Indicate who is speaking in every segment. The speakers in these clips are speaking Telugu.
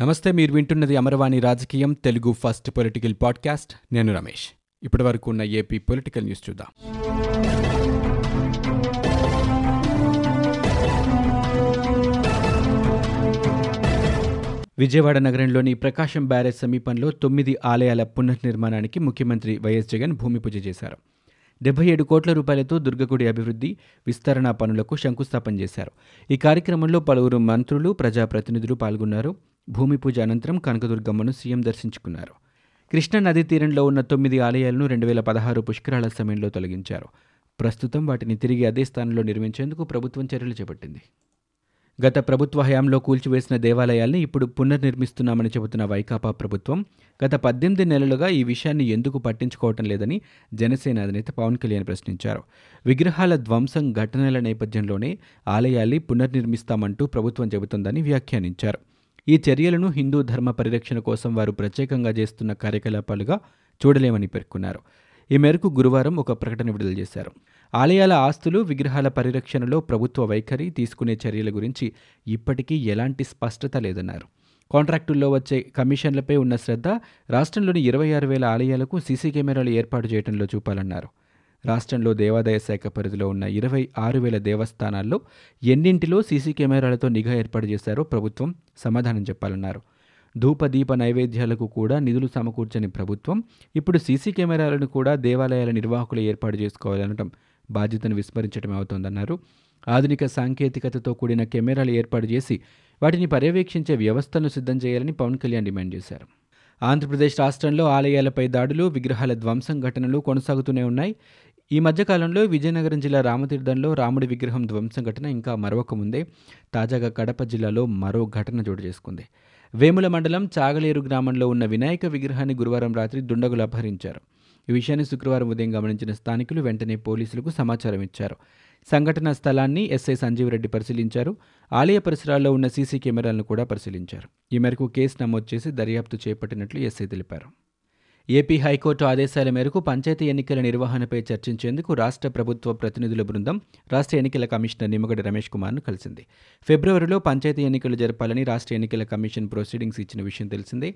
Speaker 1: నమస్తే మీరు వింటున్నది అమరవాణి రాజకీయం తెలుగు ఫస్ట్ పొలిటికల్ పాడ్కాస్ట్. నేను రమేష్. ఇప్పటి వరకు ఉన్న ఏపీ పొలిటికల్ న్యూస్ చూద్దాం. విజయవాడ నగరంలోని ప్రకాశం బ్యారేజ్ సమీపంలో తొమ్మిది ఆలయాల పునర్నిర్మాణానికి ముఖ్యమంత్రి వైఎస్ జగన్ భూమి పూజ చేశారు. డెబ్బై ఏడు కోట్ల రూపాయలతో దుర్గగుడి అభివృద్ధి విస్తరణ పనులకు శంకుస్థాపన చేశారు. ఈ కార్యక్రమంలో పలువురు మంత్రులు ప్రజాప్రతినిధులు పాల్గొన్నారు. భూమి పూజ అనంతరం కనకదుర్గమ్మను సీఎం దర్శించుకున్నారు. కృష్ణా నదీ తీరంలో ఉన్న తొమ్మిది ఆలయాలను రెండు వేల పదహారు పుష్కరాల సమయంలో తొలగించారు. ప్రస్తుతం వాటిని తిరిగి అదే స్థానంలో నిర్మించేందుకు ప్రభుత్వం చర్యలు చేపట్టింది. గత ప్రభుత్వ హయాంలో కూల్చివేసిన దేవాలయాల్ని ఇప్పుడు పునర్నిర్మిస్తున్నామని చెబుతున్న వైకాపా ప్రభుత్వం గత పద్దెనిమిది నెలలుగా ఈ విషయాన్ని ఎందుకు పట్టించుకోవటం లేదని జనసేన అధినేత పవన్ కళ్యాణ్ ప్రశ్నించారు. విగ్రహాల ధ్వంసం ఘటనల నేపథ్యంలోనే ఆలయాల్ని పునర్నిర్మిస్తామంటూ ప్రభుత్వం చెబుతోందని వ్యాఖ్యానించారు. ఈ చర్యలను హిందూ ధర్మ పరిరక్షణ కోసం వారు ప్రత్యేకంగా చేస్తున్న కార్యకలాపాలుగా చూడలేమని పేర్కొన్నారు. ఈ మేరకు గురువారం ఒక ప్రకటన విడుదల చేశారు. ఆలయాల ఆస్తులు విగ్రహాల పరిరక్షణలో ప్రభుత్వ వైఖరి తీసుకునే చర్యల గురించి ఇప్పటికీ ఎలాంటి స్పష్టత లేదన్నారు. కాంట్రాక్టుల్లో వచ్చే కమిషన్లపై ఉన్న శ్రద్ధ రాష్ట్రంలోని ఇరవై ఆరు వేల ఆలయాలకు సీసీ కెమెరాలు ఏర్పాటు చేయడంలో చూపాలన్నారు. రాష్ట్రంలో దేవాదాయ శాఖ పరిధిలో ఉన్న ఇరవై ఆరు వేల దేవస్థానాల్లో ఎన్నింటిలో సీసీ కెమెరాలతో నిఘా ఏర్పాటు చేశారో ప్రభుత్వం సమాధానం చెప్పాలన్నారు. ధూప దీప నైవేద్యాలకు కూడా నిధులు సమకూర్చని ప్రభుత్వం ఇప్పుడు సీసీ కెమెరాలను కూడా దేవాలయాల నిర్వాహకులు ఏర్పాటు చేసుకోవాలనటం బాధ్యతను విస్మరించడం అవుతోందన్నారు. ఆధునిక సాంకేతికతతో కూడిన కెమెరాలు ఏర్పాటు చేసి వాటిని పర్యవేక్షించే వ్యవస్థను సిద్ధం చేయాలని పవన్ కళ్యాణ్ డిమాండ్ చేశారు. ఆంధ్రప్రదేశ్ రాష్ట్రంలో ఆలయాలపై దాడులు విగ్రహాల ధ్వంసం ఘటనలు కొనసాగుతూనే ఉన్నాయి. ఈ మధ్యకాలంలో విజయనగరం జిల్లా రామతీర్థంలో రాముడి విగ్రహం ధ్వంసం ఘటన ఇంకా మరొక ముందే తాజాగా కడప జిల్లాలో మరో ఘటన చోటు చేసుకుంది. వేముల మండలం చాగలేరు గ్రామంలో ఉన్న వినాయక విగ్రహాన్ని గురువారం రాత్రి దుండగులు అపహరించారు. ఈ విషయాన్ని శుక్రవారం ఉదయం గమనించిన స్థానికులు వెంటనే పోలీసులకు సమాచారం ఇచ్చారు. సంఘటనా స్థలాన్ని ఎస్ఐ సంజీవరెడ్డి పరిశీలించారు. ఆలయ పరిసరాల్లో ఉన్న సీసీ కెమెరాలను కూడా పరిశీలించారు. ఈ మేరకు కేసు నమోదు చేసి దర్యాప్తు చేపట్టినట్లు ఎస్ఐ తెలిపారు. ఏపీ హైకోర్టు ఆదేశాల మేరకు పంచాయతీ ఎన్నికల నిర్వహణపై చర్చించేందుకు రాష్ట్ర ప్రభుత్వ ప్రతినిధుల బృందం రాష్ట్ర ఎన్నికల కమిషనర్ నిమ్మగడ్డ రమేష్ కుమార్ను కలిసింది. ఫిబ్రవరిలో పంచాయతీ ఎన్నికలు జరపాలని రాష్ట్ర ఎన్నికల కమిషన్ ప్రొసీడింగ్స్ ఇచ్చిన విషయం తెలిసిందే.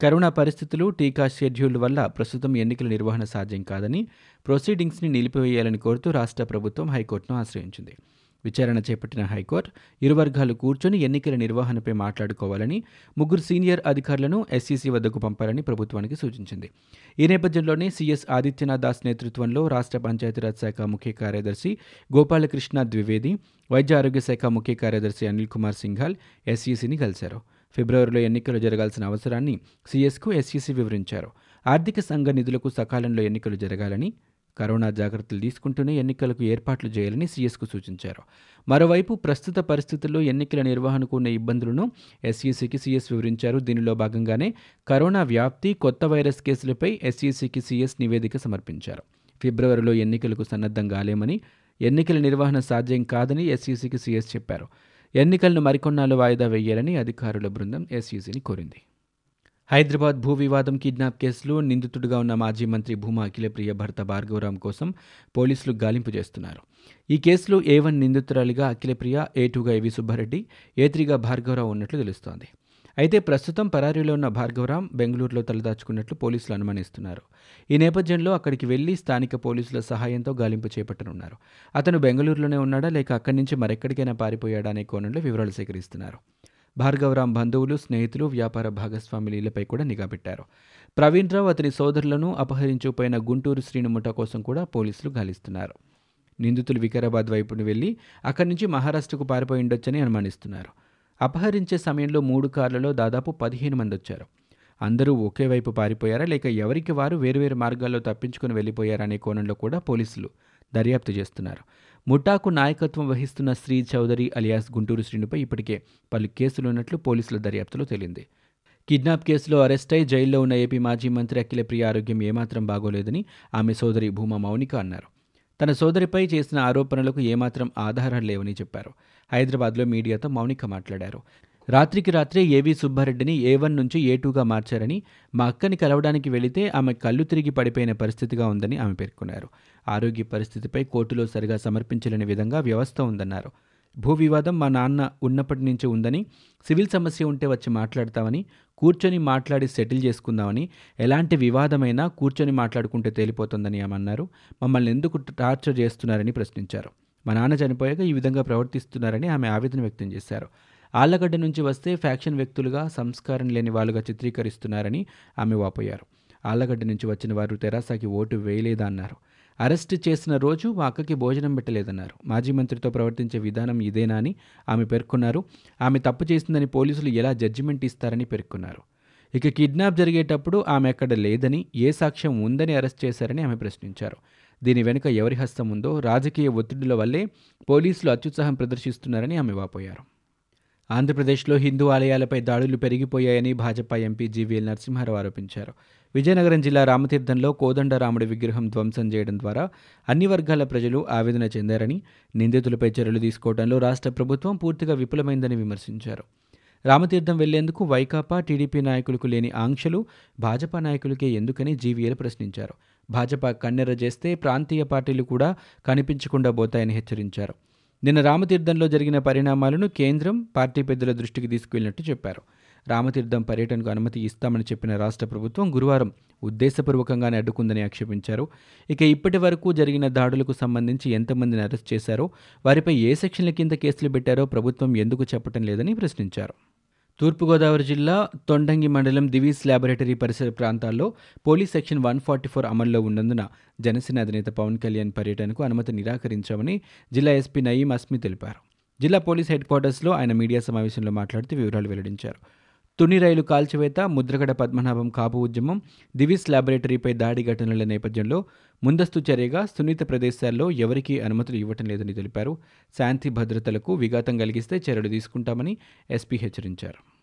Speaker 1: కరోనా పరిస్థితులు టీకా షెడ్యూల్ వల్ల ప్రస్తుతం ఎన్నికల నిర్వహణ సాధ్యం కాదని ప్రొసీడింగ్స్ని నిలిపివేయాలని కోరుతూ రాష్ట్ర ప్రభుత్వం హైకోర్టును ఆశ్రయించింది. విచారణ చేపట్టిన హైకోర్టు ఇరు వర్గాలు కూర్చొని ఎన్నికల నిర్వహణపై మాట్లాడుకోవాలని ముగ్గురు సీనియర్ అధికారులను ఎస్సీసీ వద్దకు పంపాలని ప్రభుత్వానికి సూచించింది. ఈ నేపథ్యంలోనే సీఎస్ ఆదిత్యనాథ్ దాస్ నేతృత్వంలో రాష్ట్ర పంచాయతీరాజ్ శాఖ ముఖ్య కార్యదర్శి గోపాలకృష్ణ ద్వివేది వైద్య ఆరోగ్య శాఖ ముఖ్య కార్యదర్శి అనిల్ కుమార్ సింఘాల్ ఎస్ఈసీని కలిశారు. ఫిబ్రవరిలో ఎన్నికలు జరగాల్సిన అవసరాన్ని సీఎస్కు ఎస్ఈసీ వివరించారు. ఆర్థిక సంఘ నిధులకు సకాలంలో ఎన్నికలు జరగాలని కరోనా జాగ్రత్తలు తీసుకుంటూనే ఎన్నికలకు ఏర్పాట్లు చేయాలని సీఎస్కు సూచించారు. మరోవైపు ప్రస్తుత పరిస్థితుల్లో ఎన్నికల నిర్వహణకు ఉన్న ఇబ్బందులను ఎస్ఈసీకి సీఎస్ వివరించారు. దీనిలో భాగంగానే కరోనా వ్యాప్తి కొత్త వైరస్ కేసులపై ఎస్ఈసీకి సీఎస్ నివేదిక సమర్పించారు. ఫిబ్రవరిలో ఎన్నికలకు సన్నద్ధం కాలేమని ఎన్నికల నిర్వహణ సాధ్యం కాదని ఎస్ఈసీకి సీఎస్ చెప్పారు. ఎన్నికలను మరికొన్నాళ్ళు వాయిదా వేయాలని అధికారుల బృందం ఎస్ఈసీని కోరింది. హైదరాబాద్ భూ వివాదం కిడ్నాప్ కేసులో నిందితుడిగా ఉన్న మాజీ మంత్రి భూమా అఖిలప్రియ భర్త భార్గవరామ్ కోసం పోలీసులు గాలింపు చేస్తున్నారు. ఈ కేసులో ఏ వన్ నిందితురాలిగా అఖిలప్రియ ఏ టూగా ఏవి సుబ్బారెడ్డి ఏ త్రీగా భార్గవరావు ఉన్నట్లు తెలుస్తోంది. అయితే ప్రస్తుతం పరారీలో ఉన్న భార్గవరాం బెంగళూరులో తలదాచుకున్నట్లు పోలీసులు అనుమానిస్తున్నారు. ఈ నేపథ్యంలో అక్కడికి వెళ్ళి స్థానిక పోలీసుల సహాయంతో గాలింపు చేపట్టనున్నారు. అతను బెంగళూరులోనే ఉన్నాడా లేక అక్కడి నుంచి మరెక్కడికైనా పారిపోయాడా అనే కోణంలో వివరాలు సేకరిస్తున్నారు. భార్గవరాం బంధువులు స్నేహితులు వ్యాపార భాగస్వాములపై కూడా నిఘా పెట్టారు. ప్రవీణ్ రావు అతని సోదరులను అపహరించుకుపోయిన గుంటూరు శ్రీనుముఠ కోసం కూడా పోలీసులు గాలిస్తున్నారు. నిందితులు వికారాబాద్ వైపును వెళ్ళి అక్కడి నుంచి మహారాష్ట్రకు పారిపోయి ఉండొచ్చని అనుమానిస్తున్నారు. అపహరించే సమయంలో మూడు కార్లలో దాదాపు పదిహేను మంది వచ్చారు. అందరూ ఒకే వైపు పారిపోయారా లేక ఎవరికి వారు వేరువేరు మార్గాల్లో తప్పించుకుని వెళ్ళిపోయారనే కోణంలో కూడా పోలీసులు దర్యాప్తు చేస్తున్నారు. ముఠాకు నాయకత్వం వహిస్తున్న శ్రీ చౌదరి అలియాస్ గుంటూరు శ్రీనుపై ఇప్పటికే పలు కేసులున్నట్లు పోలీసుల దర్యాప్తులో తేలింది. కిడ్నాప్ కేసులో అరెస్ట్ అయి జైల్లో ఉన్న ఏపీ మాజీ మంత్రి అఖిలప్రియ ఆరోగ్యం ఏమాత్రం బాగోలేదని ఆమె సోదరి భూమా మౌనిక అన్నారు. తన సోదరిపై చేసిన ఆరోపణలకు ఏమాత్రం ఆధారాలు లేవని చెప్పారు. హైదరాబాద్లో మీడియాతో మౌనిక మాట్లాడారు. రాత్రికి రాత్రే ఏవీ సుబ్బారెడ్డిని ఏ వన్ నుంచి ఏ టూగా మార్చారని మా అక్కని కలవడానికి వెళితే ఆమె కళ్ళు తిరిగి పడిపోయిన పరిస్థితిగా ఉందని ఆమె పేర్కొన్నారు. ఆరోగ్య పరిస్థితిపై కోర్టులో సరిగా సమర్పించలేని విధంగా వ్యవస్థ ఉందన్నారు. భూ వివాదం మా నాన్న ఉన్నప్పటి నుంచి ఉందని సివిల్ సమస్య ఉంటే వచ్చి మాట్లాడతామని కూర్చొని మాట్లాడి సెటిల్ చేసుకుందామని ఎలాంటి వివాదమైనా కూర్చొని మాట్లాడుకుంటే తేలిపోతుందని ఏమన్నారు మమ్మల్ని ఎందుకు టార్చర్ చేస్తున్నారని ప్రశ్నించారు. మా నాన్న చనిపోయాక ఈ విధంగా ప్రవర్తిస్తున్నారని ఆమె ఆవేదన వ్యక్తం చేశారు. ఆళ్ళగడ్డ నుంచి వస్తే ఫ్యాక్షన్ వ్యక్తులుగా సంస్కారం లేని వాళ్ళుగా చిత్రీకరిస్తున్నారని ఆమె వాపోయారు. ఆళ్ళగడ్డ నుంచి వచ్చిన వారు తెరాసాకి ఓటు వేయలేదా అన్నారు అరెస్ట్ చేసిన రోజు మా అక్కకి భోజనం పెట్టలేదన్నారు. మాజీ మంత్రితో ప్రవర్తించే విధానం ఇదేనా అని ఆమె పేర్కొన్నారు. ఆమె తప్పు చేసిందని పోలీసులు ఎలా జడ్జిమెంట్ ఇస్తారని పేర్కొన్నారు. ఇక కిడ్నాప్ జరిగేటప్పుడు ఆమె అక్కడ లేదని ఏ సాక్ష్యం ఉందని అరెస్ట్ చేశారని ఆమె ప్రశ్నించారు. దీని వెనుక ఎవరి హస్తం ఉందో రాజకీయ ఒత్తిడుల వల్లే పోలీసులు అత్యుత్సాహం ప్రదర్శిస్తున్నారని ఆమె వాపోయారు. ఆంధ్రప్రదేశ్లో హిందూ ఆలయాలపై దాడులు పెరిగిపోయాయని భాజపా ఎంపీ జీవీఎల్ నరసింహారావు ఆరోపించారు. విజయనగరం జిల్లా రామతీర్థంలో కోదండరాముడి విగ్రహం ధ్వంసం చేయడం ద్వారా అన్ని వర్గాల ప్రజలు ఆవేదన చెందారని నిందితులపై చర్యలు తీసుకోవడంలో రాష్ట్ర ప్రభుత్వం పూర్తిగా విఫలమైందని విమర్శించారు. రామతీర్థం వెళ్ళేందుకు వైకాపా టీడీపీ నాయకులకు లేని ఆంక్షలు భాజపా నాయకులకే ఎందుకని జీవీఎల్ ప్రశ్నించారు. భాజపా కన్నెర చేస్తే ప్రాంతీయ పార్టీలు కూడా కనిపించకుండా పోతాయని హెచ్చరించారు. నిన్న రామతీర్థంలో జరిగిన పరిణామాలను కేంద్రం పార్టీ పెద్దల దృష్టికి తీసుకువెళ్ళినట్టు చెప్పారు. రామతీర్థం పర్యటనకు అనుమతి ఇస్తామని చెప్పిన రాష్ట్ర ప్రభుత్వం గురువారం ఉద్దేశపూర్వకంగానే అడ్డుకుందని ఆక్షేపించారు. ఇక ఇప్పటి వరకు జరిగిన దాడులకు సంబంధించి ఎంతమందిని అరెస్ట్ చేశారో వారిపై ఏ సెక్షన్ల కింద కేసులు పెట్టారో ప్రభుత్వం ఎందుకు చెప్పటం లేదని ప్రశ్నించారు. తూర్పుగోదావరి జిల్లా తొండంగి మండలం దివీస్ ల్యాబొరేటరీ పరిసర ప్రాంతాల్లో police section one forty four అమల్లో ఉన్నందున జనసేన అధినేత పవన్ కళ్యాణ్ పర్యటనకు అనుమతి నిరాకరించామని జిల్లా ఎస్పీ నయీం అస్మి తెలిపారు. జిల్లా పోలీస్ హెడ్ క్వార్టర్స్లో ఆయన మీడియా సమావేశంలో మాట్లాడుతూ వివరాలు వెల్లడించారు. తుని రైలు కాల్చివేత ముద్రగడ పద్మనాభం కాపు ఉద్యమం దివిస్ ల్యాబొరేటరీపై దాడి ఘటనల నేపథ్యంలో ముందస్తు చర్యగా సున్నిత ప్రదేశాల్లో ఎవరికీ అనుమతులు ఇవ్వటం లేదని తెలిపారు. శాంతి భద్రతలకు విఘాతం కలిగిస్తే చర్యలు తీసుకుంటామని ఎస్పీ హెచ్చరించారు.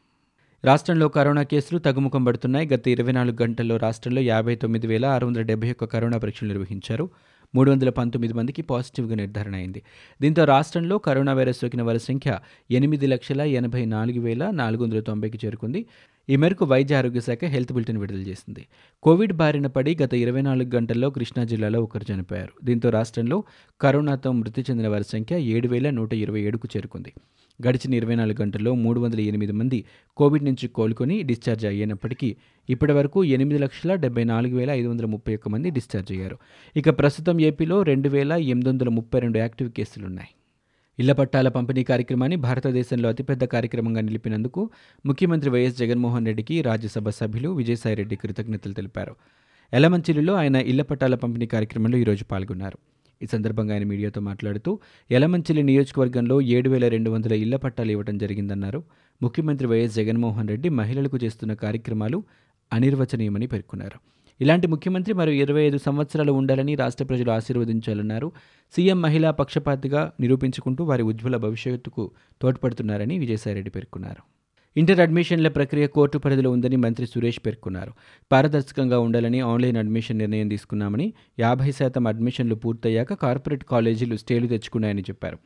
Speaker 1: రాష్ట్రంలో కరోనా కేసులు తగ్గుముఖం పడుతున్నాయి. గత ఇరవై నాలుగు గంటల్లో రాష్ట్రంలో యాభై తొమ్మిది వేల ఆరు వందల డెబ్బై ఒక్క కరోనా పరీక్షలు నిర్వహించారు. మూడు వందల పంతొమ్మిది మందికి పాజిటివ్గా నిర్ధారణ అయింది. దీంతో రాష్ట్రంలో కరోనా వైరస్ సోకిన వారి సంఖ్య ఎనిమిది లక్షల ఎనభై నాలుగు వేల నాలుగు వందల తొంభైకి చేరుకుంది. ఈ మేరకు వైద్య ఆరోగ్య శాఖ హెల్త్ బులెటిన్ విడుదల చేసింది. కోవిడ్ బారిన పడి గత ఇరవై నాలుగు గంటల్లో కృష్ణా జిల్లాలో ఒకరు చనిపోయారు. దీంతో రాష్ట్రంలో కరోనాతో మృతి చెందిన వారి సంఖ్య ఏడు వేల నూట ఇరవై ఏడుకు చేరుకుంది. గడిచిన ఇరవై నాలుగు గంటల్లో మూడు వందల ఎనిమిది మంది కోవిడ్ నుంచి కోలుకొని డిశ్చార్జ్ అయ్యేనప్పటికీ ఇప్పటి వరకు ఎనిమిది లక్షల డెబ్బై నాలుగు వేల ఐదు వందల ముప్పై ఒక్క మంది డిశ్చార్జ్ అయ్యారు. ఇక ప్రస్తుతం ఏపీలో రెండు వేల ఎనిమిది వందల ముప్పై రెండు యాక్టివ్ కేసులున్నాయి. ఇళ్ళ పట్టాల పంపిణీ కార్యక్రమాన్ని భారతదేశంలో అతిపెద్ద కార్యక్రమంగా నిలిపినందుకు ముఖ్యమంత్రి వైఎస్ జగన్మోహన్ రెడ్డికి రాజ్యసభ సభ్యులు విజయసాయిరెడ్డి కృతజ్ఞతలు తెలిపారు. ఎలమంచిలిలో ఆయన ఇళ్ళ పట్టాల పంపిణీ కార్యక్రమంలో ఈరోజు పాల్గొన్నారు. ఈ సందర్భంగా ఆయన మీడియాతో మాట్లాడుతూ యలమంచిలి నియోజకవర్గంలో ఏడు వేల రెండు వందల ఇళ్ళ పట్టాలు ఇవ్వడం జరిగిందన్నారు. ముఖ్యమంత్రి వైఎస్ జగన్మోహన్ రెడ్డి మహిళలకు చేస్తున్న కార్యక్రమాలు అనిర్వచనీయమని పేర్కొన్నారు. ఇలాంటి ముఖ్యమంత్రి మరో ఇరవై ఐదు సంవత్సరాలు ఉండాలని రాష్ట్ర ప్రజలు ఆశీర్వదించాలన్నారు. సీఎం మహిళా పక్షపాతిగా నిరూపించుకుంటూ వారి ఉజ్వల భవిష్యత్తుకు తోడ్పడుతున్నారని విజయసాయిరెడ్డి పేర్కొన్నారు. ఇంటర్ అడ్మిషన్ల ప్రక్రియ కోర్టు పరిధిలో ఉందని మంత్రి సురేష్ పేర్కొన్నారు. పారదర్శకంగా ఉండాలని ఆన్లైన్ అడ్మిషన్ నిర్ణయం తీసుకున్నామని యాభై శాతం అడ్మిషన్లు పూర్తయ్యాక కార్పొరేట్ కాలేజీలు స్టేలు తెచ్చుకున్నాయని చెప్పారు.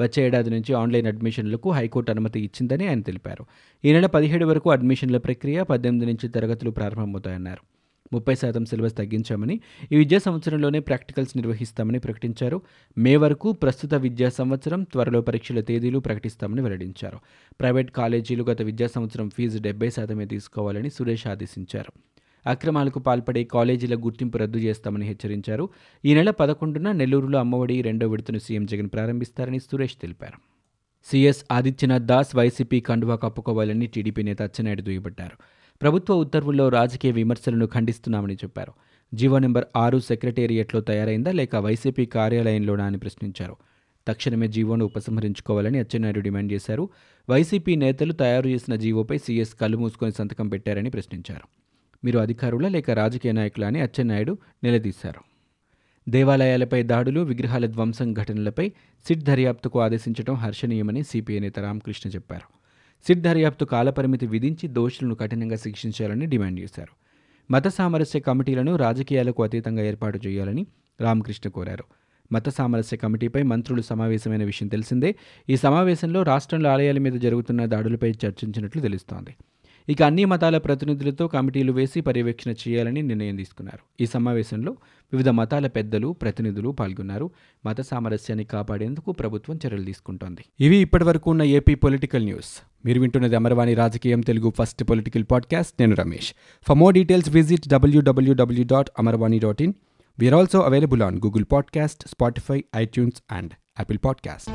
Speaker 1: వచ్చే ఏడాది నుంచి ఆన్లైన్ అడ్మిషన్లకు హైకోర్టు అనుమతి ఇచ్చిందని ఆయన తెలిపారు. ఈ నెల పదిహేడు వరకు అడ్మిషన్ల ప్రక్రియ పద్దెనిమిది నుంచి తరగతులు ప్రారంభమవుతాయన్నారు. ముప్పై శాతం సిలబస్ తగ్గించామని ఈ విద్యా సంవత్సరంలోనే ప్రాక్టికల్స్ నిర్వహిస్తామని ప్రకటించారు. మే వరకు ప్రస్తుత విద్యా సంవత్సరం త్వరలో పరీక్షల తేదీలు ప్రకటిస్తామని వెల్లడించారు. ప్రైవేట్ కాలేజీలు గత విద్యా సంవత్సరం ఫీజు డెబ్బై శాతమే తీసుకోవాలని సురేష్ ఆదేశించారు. అక్రమాలకు పాల్పడే కాలేజీల గుర్తింపు రద్దు చేస్తామని హెచ్చరించారు. ఈ నెల పదకొండున నెల్లూరులో అమ్మఒడి రెండో విడతను సీఎం జగన్ ప్రారంభిస్తారని సురేష్ తెలిపారు. సీఎస్ ఆదిత్యనాథ్ దాస్ వైసీపీ కండువా కప్పుకోవాలని టీడీపీ నేత అచ్చెన్నాయుడు దుయ్యబట్టారు. ప్రభుత్వ ఉత్తర్వుల్లో రాజకీయ విమర్శలను ఖండిస్తున్నామని చెప్పారు. జీవో నెంబర్ ఆరు సెక్రటేరియట్లో తయారైందా లేక వైసీపీ కార్యాలయంలోనా అని ప్రశ్నించారు. తక్షణమే జీవోను ఉపసంహరించుకోవాలని అచ్చెన్నాయుడు డిమాండ్ చేశారు. వైసీపీ నేతలు తయారు చేసిన జీవోపై సీఎస్ కళ్ళు మూసుకొని సంతకం పెట్టారని ప్రశ్నించారు. మీరు అధికారుల లేక రాజకీయ నాయకుల అని అచ్చెన్నాయుడు నిలదీశారు. దేవాలయాలపై దాడులు విగ్రహాల ధ్వంసం ఘటనలపై సిట్ దర్యాప్తుకు ఆదేశించడం హర్షణీయమని సిపిఐ నేత రామకృష్ణ చెప్పారు. సిట్ దర్యాప్తు కాలపరిమితి విధించి దోషులను కఠినంగా శిక్షించాలని డిమాండ్ చేశారు. మత సామరస్య కమిటీలను రాజకీయాలకు అతీతంగా ఏర్పాటు చేయాలని రామకృష్ణ కోరారు. మత సామరస్య కమిటీపై మంత్రులు సమావేశమైన విషయం తెలిసిందే. ఈ సమావేశంలో రాష్ట్రంలో ఆలయాల మీద జరుగుతున్న దాడులపై చర్చించినట్లు తెలుస్తోంది. ఇక అన్ని మతాల ప్రతినిధులతో కమిటీలు వేసి పర్యవేక్షణ చేయాలని నిర్ణయం తీసుకున్నారు. ఈ సమావేశంలో వివిధ మతాల పెద్దలు ప్రతినిధులు పాల్గొన్నారు. మత సామరస్యాన్ని కాపాడేందుకు ప్రభుత్వం చర్యలు తీసుకుంటోంది. ఇవి ఇప్పటివరకు ఉన్న ఏపీ పొలిటికల్ న్యూస్. మీరు వింటున్నది అమర్వాణి రాజకీయం తెలుగు ఫస్ట్ పొలిటికల్ పాడ్కాస్ట్. నేను Ramesh. For more details visit WWW dot Amarvani dot in we're also available on Google podcast Spotify iTunes and Apple podcast